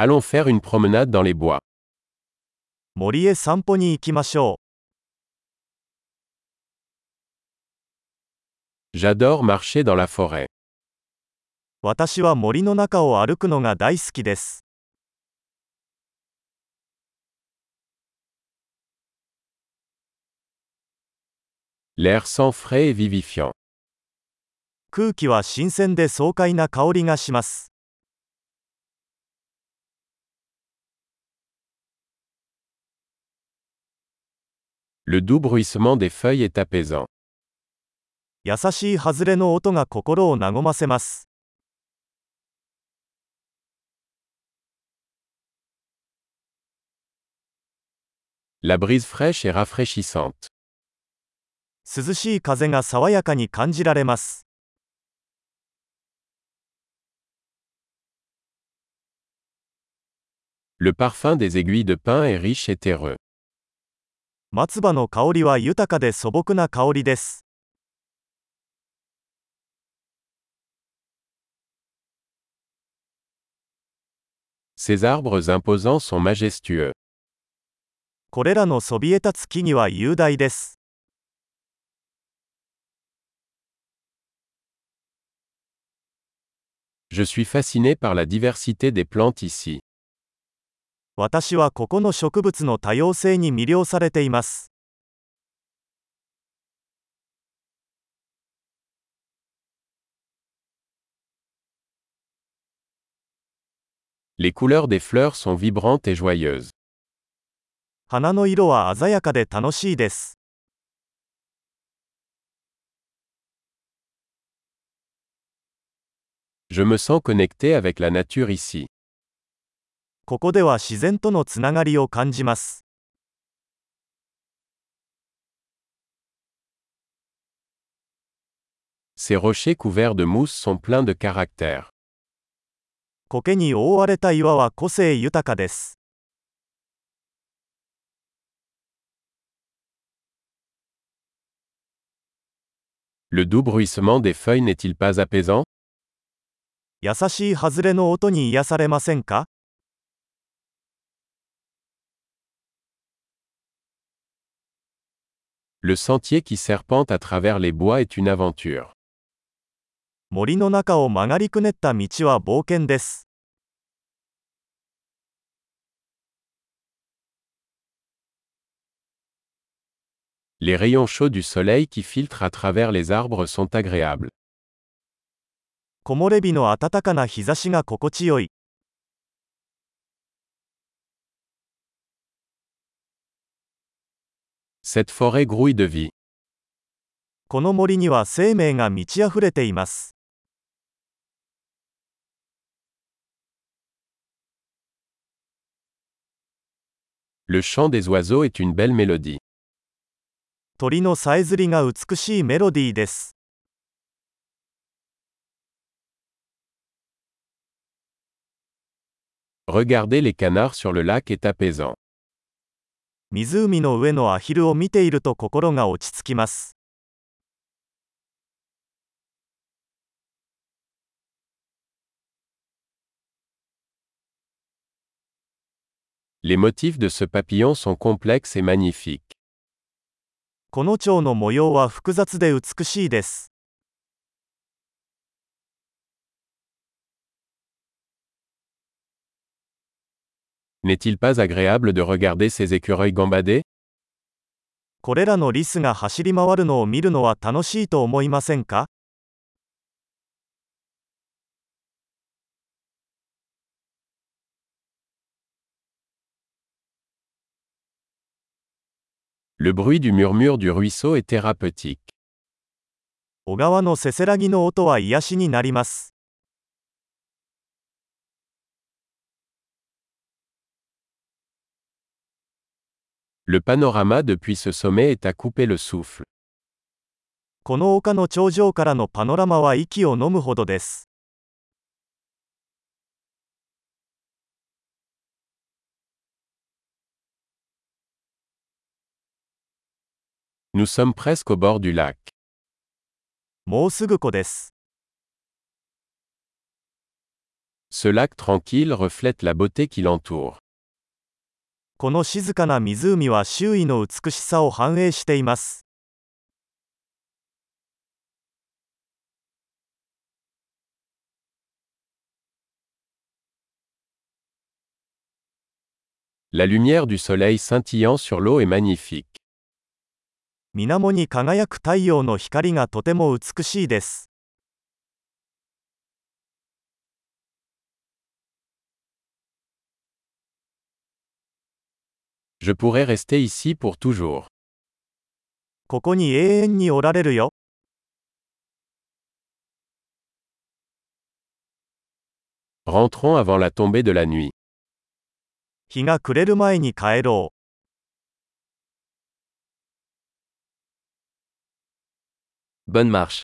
Allons faire une promenade dans les bois. 森へ散歩に行きましょ J'adore marcher dans la forêt. う。私は森の中を歩くのが大好きです。 L'air sent frais et vivifiant. 空気は新鮮で爽快な香りがします。 Le doux bruissement des feuilles est apaisant. 優しい外れの音が心を和ませます。 La brise fraîche est rafraîchissante. 涼しい風が爽やかに感じられます。 Le parfum des aiguilles de pin est riche et terreux. 松葉の香りは豊かで素朴な香りです。Ces arbres imposants sont majestueux. これらのそびえ立つ木々は雄大です。Je suis fasciné par la diversité des plantes ici. 私はここの植物の多様性に魅了されています。Les couleurs des fleurs sont vibrantes et joyeuses. 花の色は鮮やかで楽しいです。Je me sens connecté avec la nature ici. ここでは自然とのつながりを感じます。Ces rochers couverts de mousse sont pleins de caractère. 苔に覆われた岩は個性豊かです。Le doux bruissement des feuilles n'est-il pas apaisant 優しい外れの音に癒されませんか Le sentier qui serpente à travers les bois est une aventure. 森の中を曲がりくねった道は冒険です。 Les rayons chauds du soleil qui filtrent à travers les arbres sont agréables. 木漏れ日の暖かな日差しが心地よい。 Cette forêt grouille de vie. この森には生命が満ち溢れています。 Le chant des oiseaux est une belle mélodie. 鳥のさえずりが美しいメロディーです。 Regarder les canards sur le lac est apaisant. 湖の上のアヒルを見ていると心が落ち着きます。Les motifs de ce papillon sont complexes et magnifiques. この蝶の模様は複雑で美しいです。N'est-il pas agréable de regarder ces écureuils gambader これらのリスが走り回るのを見るのは楽しいと思いませんか Le bruit du murmure du ruisseau est thérapeutique. 小川のせせらぎの音は癒しになります。 Le panorama depuis ce sommet est à couper le souffle. この丘の頂上からのパノラマは息を飲むほどです。 Nous sommes presque au bord du lac. もうすぐ湖です。 Ce lac tranquille reflète la beauté qui l'entoure. この静かな湖は周囲の美しさを反映しています。La lumière du soleil scintillant sur l'eau est magnifique. 水面に輝く太陽の光がとても美しいです。Je pourrais rester ici pour toujours. ここに永遠におられるよ。 Rentrons avant la tombée de la nuit. 日が暮れる前に帰ろう。 Bonne marche.